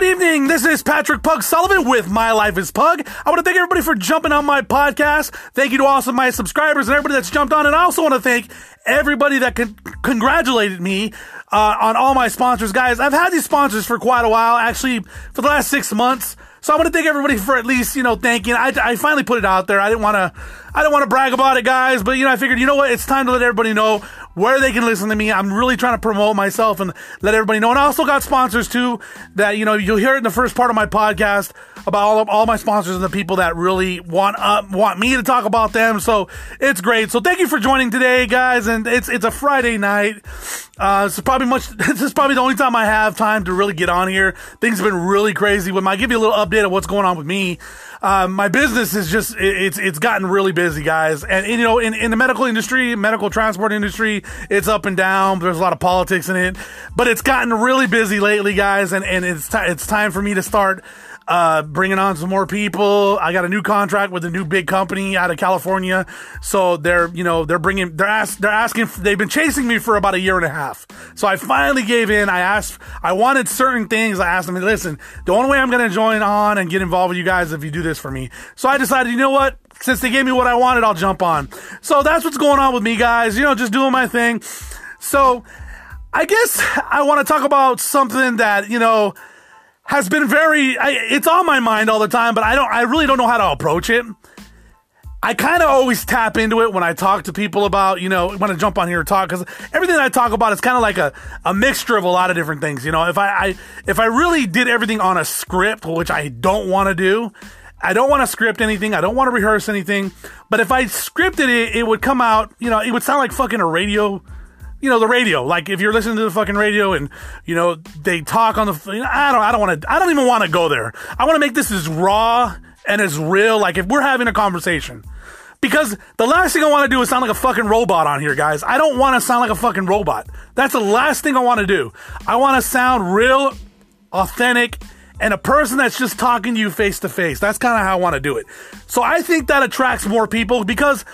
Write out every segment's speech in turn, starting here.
Good evening. This is Patrick Pug Sullivan with My Life is Pug. I want to thank everybody for jumping on my podcast. Thank you to also my subscribers and everybody that's jumped on. And I also want to thank everybody that con- congratulated me uh, on all my sponsors. Guys, I've had these sponsors for quite a while, actually, for the last six months. So I want to thank everybody for at least, you know, thanking. I, I finally put it out there. I didn't want to, I didn't want to brag about it, guys, but you know, I figured, you know what? It's time to let everybody know where they can listen to me. I'm really trying to promote myself and let everybody know. And I also got sponsors too that, you know, you'll hear in the first part of my podcast about all of, all my sponsors and the people that really want, uh, want me to talk about them. So it's great. So thank you for joining today, guys. And it's, it's a Friday night. Uh, it's probably much, this is probably the only time I have time to really get on here. Things have been really crazy my, I'll give you a little update of what's going on with me. Uh, my business is just, it, it's, it's gotten really busy, guys. And, and, you know, in, in the medical industry, medical transport industry, it's up and down. There's a lot of politics in it, but it's gotten really busy lately, guys. And, and it's, t- it's time for me to start, uh, bringing on some more people. I got a new contract with a new big company out of California. So they're, you know, they're bringing, they're ask, they're asking, they've been chasing me for about a year and a half. So I finally gave in. I asked, I wanted certain things. I asked them, listen, the only way I'm going to join on and get involved with you guys if you do this for me. So I decided, you know what? Since they gave me what I wanted, I'll jump on. So that's what's going on with me, guys. You know, just doing my thing. So I guess I want to talk about something that, you know, has been very I, it's on my mind all the time but i don't i really don't know how to approach it i kind of always tap into it when i talk to people about you know when i jump on here and talk because everything i talk about is kind of like a, a mixture of a lot of different things you know if I, I if i really did everything on a script which i don't want to do I don't want to script anything. I don't want to rehearse anything. But if I scripted it, it would come out, you know, it would sound like fucking a radio you know the radio. Like if you're listening to the fucking radio and you know they talk on the i don't i don't want to i don't even want to go there. I want to make this as raw and as real like if we're having a conversation. Because the last thing i want to do is sound like a fucking robot on here guys. I don't want to sound like a fucking robot. That's the last thing i want to do. I want to sound real authentic and a person that's just talking to you face to face. That's kind of how i want to do it. So i think that attracts more people because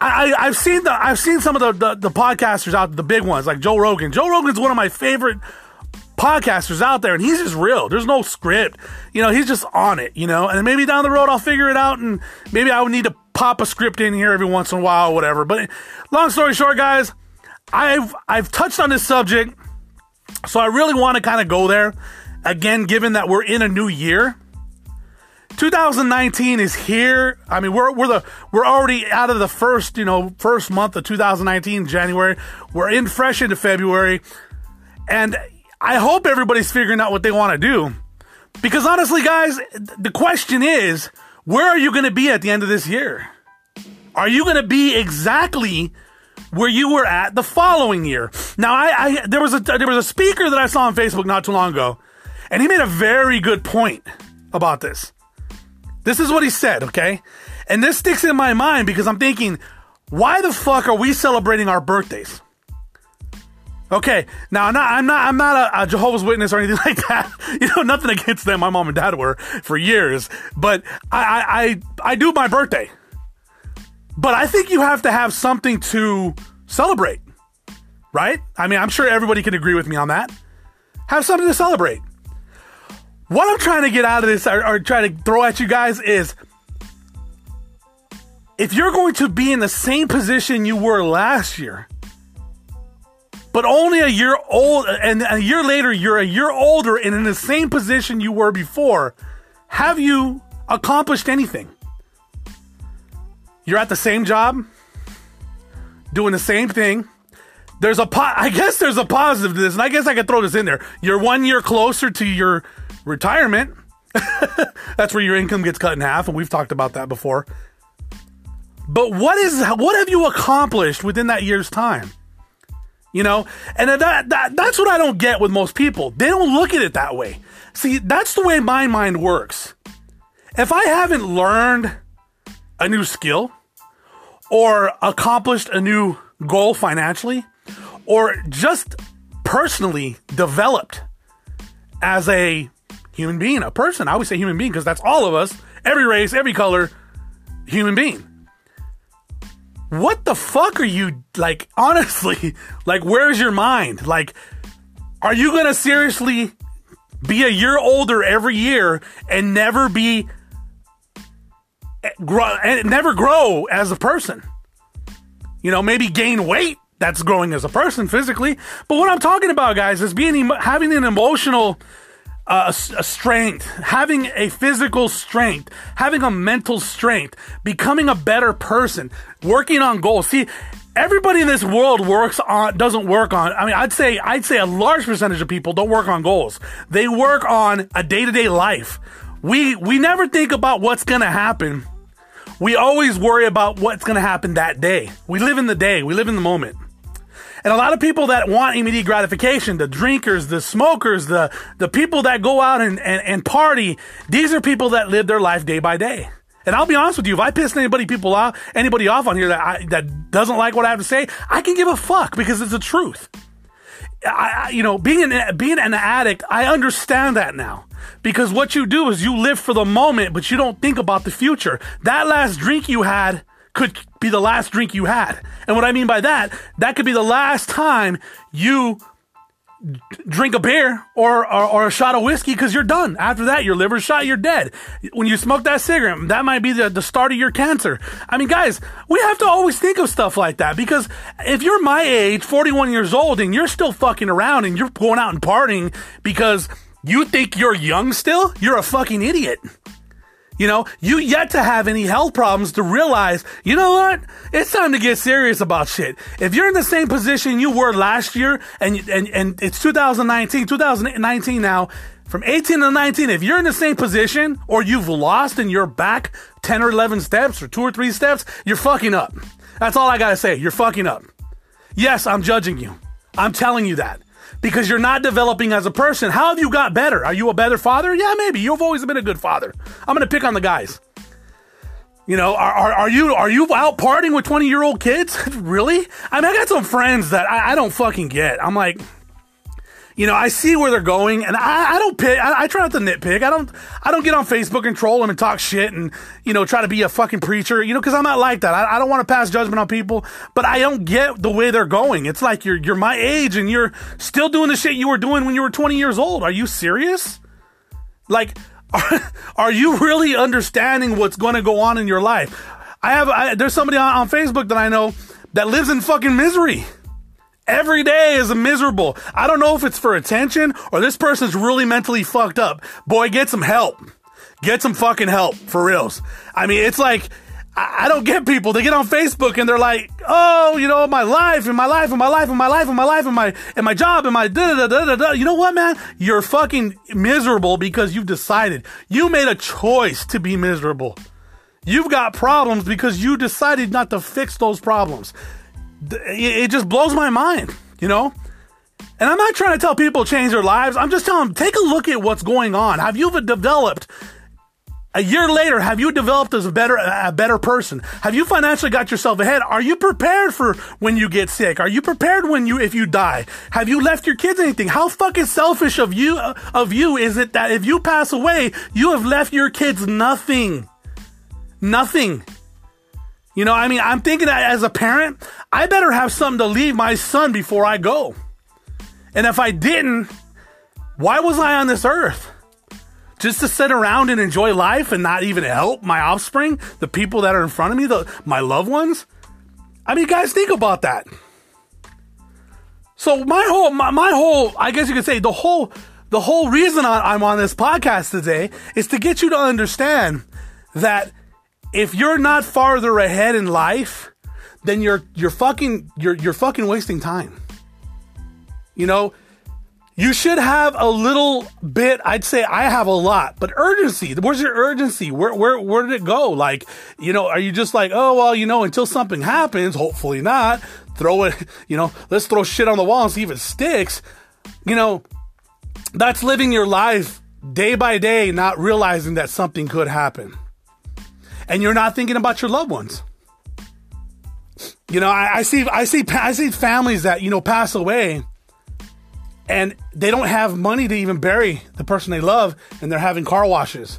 I, I've seen the I've seen some of the, the, the podcasters out the big ones like Joe Rogan. Joe Rogan's one of my favorite podcasters out there, and he's just real. There's no script, you know. He's just on it, you know. And maybe down the road I'll figure it out, and maybe I would need to pop a script in here every once in a while, or whatever. But long story short, guys, I've I've touched on this subject, so I really want to kind of go there again, given that we're in a new year. 2019 is here. I mean, we're we're the we're already out of the first you know first month of 2019, January. We're in fresh into February, and I hope everybody's figuring out what they want to do. Because honestly, guys, the question is, where are you going to be at the end of this year? Are you going to be exactly where you were at the following year? Now, I, I there was a there was a speaker that I saw on Facebook not too long ago, and he made a very good point about this. This is what he said, okay? And this sticks in my mind because I'm thinking, why the fuck are we celebrating our birthdays? Okay, now I'm not I'm not I'm not a, a, Jehovah's Witness or anything like that. You know, nothing against them. My mom and dad were for years, but I I I, I do my birthday. But I think you have to have something to celebrate, right? I mean, I'm sure everybody can agree with me on that. Have something to celebrate. What I'm trying to get out of this or, or try to throw at you guys is if you're going to be in the same position you were last year, but only a year old, and a year later you're a year older and in the same position you were before, have you accomplished anything? You're at the same job, doing the same thing. There's a po- I guess there's a positive to this, and I guess I could throw this in there. You're one year closer to your retirement. That's where your income gets cut in half, and we've talked about that before. But what is what have you accomplished within that year's time? You know, and that, that that's what I don't get with most people. They don't look at it that way. See, that's the way my mind works. If I haven't learned a new skill or accomplished a new goal financially or just personally developed as a human being, a person. I always say human being because that's all of us, every race, every color, human being. What the fuck are you like? Honestly, like, where's your mind? Like, are you gonna seriously be a year older every year and never be eh, grow and eh, never grow as a person. You know, maybe gain weight that's growing as a person physically. But what I'm talking about, guys, is being having an emotional a strength, having a physical strength, having a mental strength, becoming a better person, working on goals. See, everybody in this world works on doesn't work on I mean I'd say I'd say a large percentage of people don't work on goals. They work on a day-to-day life. We we never think about what's to happen. We always worry about what's to happen that day. We live in the day, we live in the moment. And a lot of people that want immediate gratification, the drinkers, the smokers, the, the people that go out and, and, and party, these are people that live their life day by day. And I'll be honest with you, if I piss anybody people off, anybody off on here that I, that doesn't like what I have to say, I can give a fuck because it's the truth. I, you know, being an being an addict, I understand that now because what you do is you live for the moment, but you don't think about the future. That last drink you had could be the last drink you had. And what I mean by that, that could be the last time you drink a beer or, or, or a shot of whiskey because you're done. After that, your liver's shot, you're dead. When you smoke that cigarette, that might be the, the start of your cancer. I mean, guys, we have to always think of stuff like that because if you're my age, 41 years old, and you're still fucking around and you're going out and partying because you think you're young still, you're a fucking idiot. You know, you yet to have any health problems to realize, you know what? It's time to get serious about shit. If you're in the same position you were last year and, and, and it's 2019, 2019 now, from 18 to 19, if you're in the same position or you've lost and you're back 10 or 11 steps or two or three steps, you're fucking up. That's all I gotta say. You're fucking up. Yes, I'm judging you. I'm telling you that because you're not developing as a person. How have you got better? Are you a better father? Yeah, maybe. You've always been a good father. I'm going to pick on the guys. You know, are, are, are, you are you out partying with 20 year old kids? really? I mean, I got some friends that I, I don't fucking get. I'm like, you know, I see where they're going, and I, I don't pick. I, I, try not to nitpick. I don't. I don't get on Facebook and troll them and talk shit and you know try to be a fucking preacher. You know, because I'm not like that. I, I don't want to pass judgment on people, but I don't get the way they're going. It's like you're you're my age and you're still doing the shit you were doing when you were 20 years old. Are you serious? Like, are, are you really understanding what's going to go on in your life? I have. I, there's somebody on, on Facebook that I know that lives in fucking misery. Every day is miserable. I don't know if it's for attention or this person's really mentally fucked up. Boy, get some help. Get some fucking help for reals. I mean, it's like, I don't get people. They get on Facebook and they're like, "Oh, you know, my life and my life and my life and my life and my life and my and my job and my da da da da da." You know what, man? You're fucking miserable because you've decided. You made a choice to be miserable. You've got problems because you decided not to fix those problems it just blows my mind, you know? And I'm not trying to tell people change their lives. I'm just telling them, take a look at what's going on. Have you developed a year later, have you developed as a better, a better person? Have you financially got yourself ahead? Are you prepared for when you get sick? Are you prepared when you, if you die? Have you left your kids anything? How fucking selfish of you, of you is it that if you pass away, you have left your kids nothing? Nothing. You know, I mean, I'm thinking that as a parent, I better have something to leave my son before I go. And if I didn't, why was I on this earth? Just to sit around and enjoy life and not even help my offspring, the people that are in front of me, the my loved ones? I mean, guys, think about that. So my whole, my, my whole, I guess you could say the whole, the whole reason I'm on this podcast today is to get you to understand that if you're not farther ahead in life, then you're you're fucking you're you're fucking wasting time. You know, you should have a little bit. I'd say I have a lot, but urgency. Where's your urgency? Where where where did it go? Like, you know, are you just like, oh well, you know, until something happens, hopefully not. Throw it, you know, let's throw shit on the wall and see if it sticks. You know, that's living your life day by day, not realizing that something could happen and you're not thinking about your loved ones. You know, I, I, see, I see, I see families that you know pass away, and they don't have money to even bury the person they love, and they're having car washes.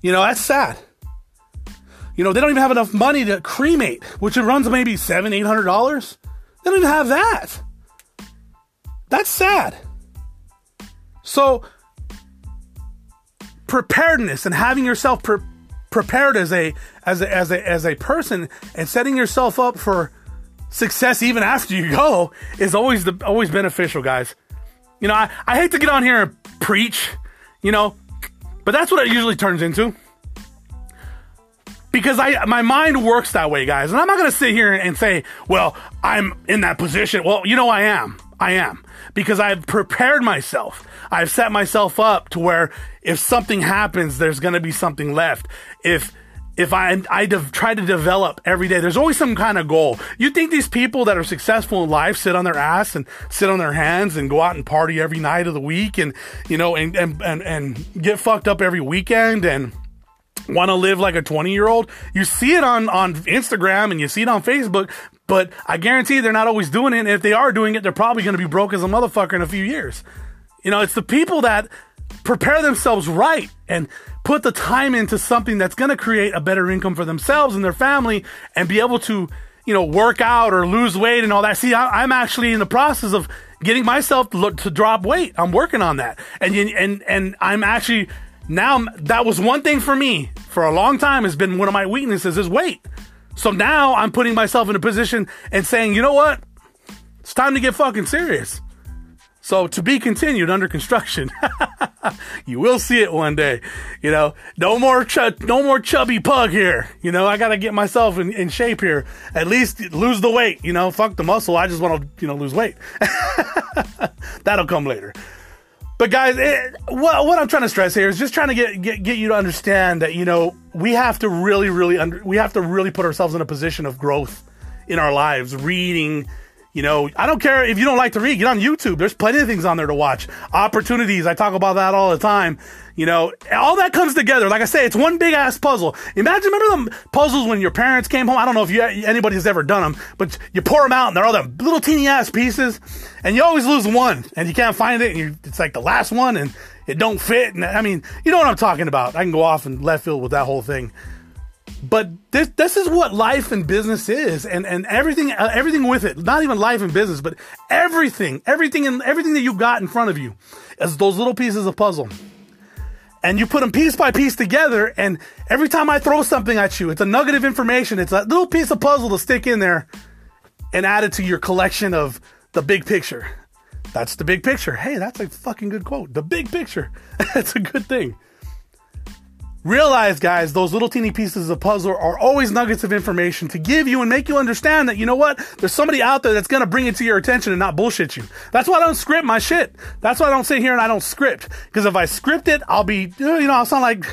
You know, that's sad. You know, they don't even have enough money to cremate, which it runs maybe seven, eight hundred dollars. They don't even have that. That's sad. So preparedness and having yourself pre- prepared as a as a as a as a person and setting yourself up for success even after you go is always the always beneficial, guys. You know, I, I hate to get on here and preach, you know, but that's what it usually turns into. Because I my mind works that way, guys. And I'm not gonna sit here and say, well, I'm in that position. Well, you know I am. I am. Because I've prepared myself. I've set myself up to where if something happens, there's gonna be something left. If if I I de- try to develop every day, there's always some kind of goal. You think these people that are successful in life sit on their ass and sit on their hands and go out and party every night of the week and you know and and and, and get fucked up every weekend and want to live like a 20 year old. You see it on, on Instagram and you see it on Facebook, but I guarantee they're not always doing it. And if they are doing it, they're probably going to be broke as a motherfucker in a few years. You know, it's the people that prepare themselves right and put the time into something that's going to create a better income for themselves and their family and be able to, you know, work out or lose weight and all that. See, I, am actually in the process of getting myself to, look, to drop weight. I'm working on that. And, and, and I'm actually now that was one thing for me for a long time has been one of my weaknesses is weight. So now I'm putting myself in a position and saying, you know what? It's time to get fucking serious. So to be continued under construction. you will see it one day. You know, no more ch- no more chubby pug here. You know, I gotta get myself in, in shape here. At least lose the weight. You know, fuck the muscle. I just want to you know lose weight. That'll come later. But guys, it, what, what I'm trying to stress here is just trying to get, get get you to understand that you know we have to really, really under, we have to really put ourselves in a position of growth in our lives, reading. You know, I don't care if you don't like to read. Get on YouTube. There's plenty of things on there to watch. Opportunities. I talk about that all the time. You know, all that comes together. Like I say, it's one big ass puzzle. Imagine, remember them puzzles when your parents came home? I don't know if you, anybody's ever done them, but you pour them out and they're all them little teeny ass pieces and you always lose one and you can't find it and you, it's like the last one and it don't fit. And I mean, you know what I'm talking about. I can go off in left field with that whole thing. But this this is what life and business is, and and everything uh, everything with it. Not even life and business, but everything, everything and everything that you've got in front of you, is those little pieces of puzzle and you put them piece by piece together. And every time I throw something at you, it's a nugget of information. It's a little piece of puzzle to stick in there and add it to your collection of the big picture. That's the big picture. Hey, that's a fucking good quote. The big picture. That's a good thing. Realize, guys, those little teeny pieces of puzzle are always nuggets of information to give you and make you understand that, you know what? There's somebody out there that's going to bring it to your attention and not bullshit you. That's why I don't script my shit. That's why I don't sit here and I don't script. Because if I script it, I'll be, you know, I'll sound like,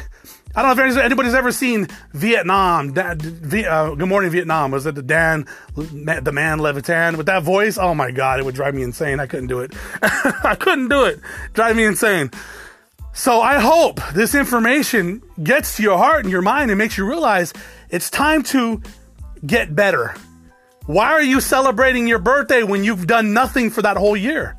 I don't know if anybody's ever seen Vietnam. uh, Good Morning Vietnam. Was it the Dan, the man Levitan with that voice? Oh my God, it would drive me insane. I couldn't do it. I couldn't do it. Drive me insane. So I hope this information gets to your heart and your mind and makes you realize it's time to get better. Why are you celebrating your birthday when you've done nothing for that whole year?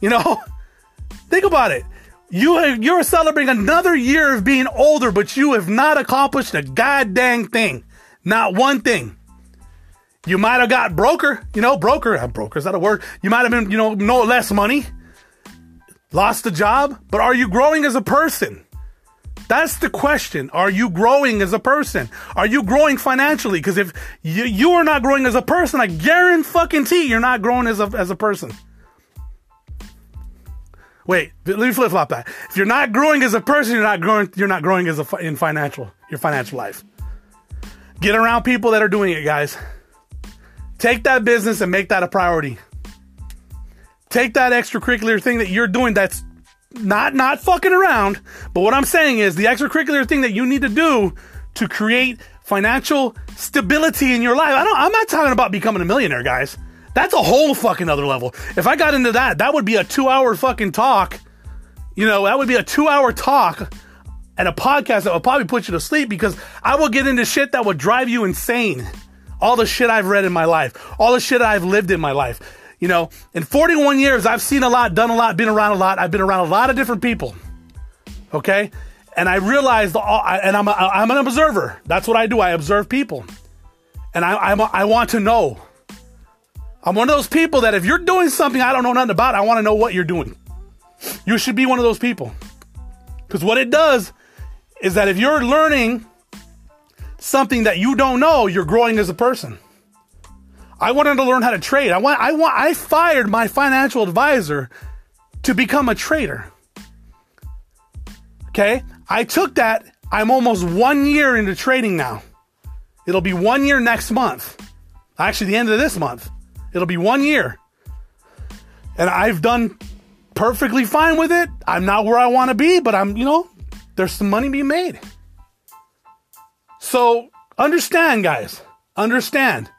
You know, think about it. You have, you're celebrating another year of being older, but you have not accomplished a goddamn thing. Not one thing. You might have got broker, you know, broker, broker, is that a word? You might have been, you know, no less money lost a job, but are you growing as a person? That's the question. Are you growing as a person? Are you growing financially? Because if you, you are not growing as a person, I guarantee you're not growing as a, as a person. Wait, let me flip flop that. If you're not growing as a person, you're not growing. You're not growing as a in financial your financial life. Get around people that are doing it, guys. Take that business and make that a priority. Take that extracurricular thing that you're doing that's not not fucking around, but what I'm saying is the extracurricular thing that you need to do to create financial stability in your life. I don't I'm not talking about becoming a millionaire, guys. That's a whole fucking other level. If I got into that, that would be a 2-hour fucking talk. You know, that would be a 2-hour talk and a podcast that would probably put you to sleep because I will get into shit that would drive you insane. All the shit I've read in my life, all the shit I've lived in my life. You know, in 41 years, I've seen a lot, done a lot, been around a lot. I've been around a lot of different people. Okay. And I realized, and I'm, a, I'm an observer. That's what I do. I observe people. And I, I'm, I want to know. I'm one of those people that if you're doing something I don't know nothing about, I want to know what you're doing. You should be one of those people. Because what it does is that if you're learning something that you don't know, you're growing as a person. I wanted to learn how to trade. I want I want I fired my financial advisor to become a trader. Okay? I took that. I'm almost 1 year into trading now. It'll be 1 year next month. Actually the end of this month. It'll be 1 year. And I've done perfectly fine with it. I'm not where I want to be, but I'm, you know, there's some money being made. So understand, guys. Understand.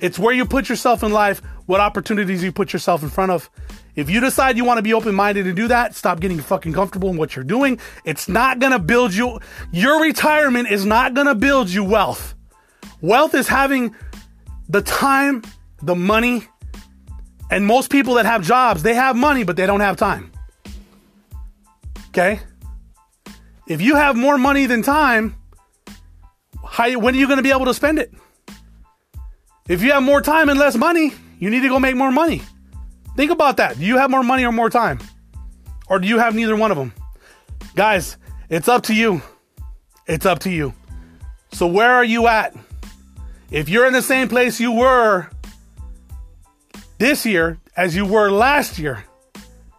It's where you put yourself in life, what opportunities you put yourself in front of. If you decide you want to be open minded and do that, stop getting fucking comfortable in what you're doing. It's not going to build you. Your retirement is not going to build you wealth. Wealth is having the time, the money, and most people that have jobs, they have money, but they don't have time. Okay? If you have more money than time, how, when are you going to be able to spend it? If you have more time and less money, you need to go make more money. Think about that. Do you have more money or more time? Or do you have neither one of them? Guys, it's up to you. It's up to you. So, where are you at? If you're in the same place you were this year as you were last year,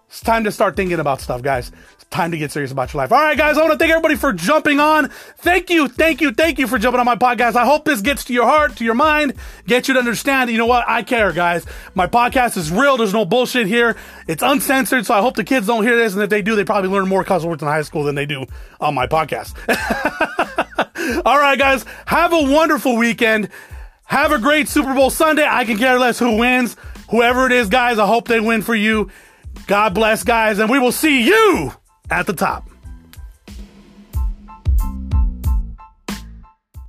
it's time to start thinking about stuff, guys time to get serious about your life. All right, guys, I want to thank everybody for jumping on. Thank you, thank you, thank you for jumping on my podcast. I hope this gets to your heart, to your mind, get you to understand. You know what? I care, guys. My podcast is real. There's no bullshit here. It's uncensored, so I hope the kids don't hear this. And if they do, they probably learn more cuss words in high school than they do on my podcast. All right, guys, have a wonderful weekend. Have a great Super Bowl Sunday. I can care less who wins. Whoever it is, guys, I hope they win for you. God bless, guys, and we will see you at the top.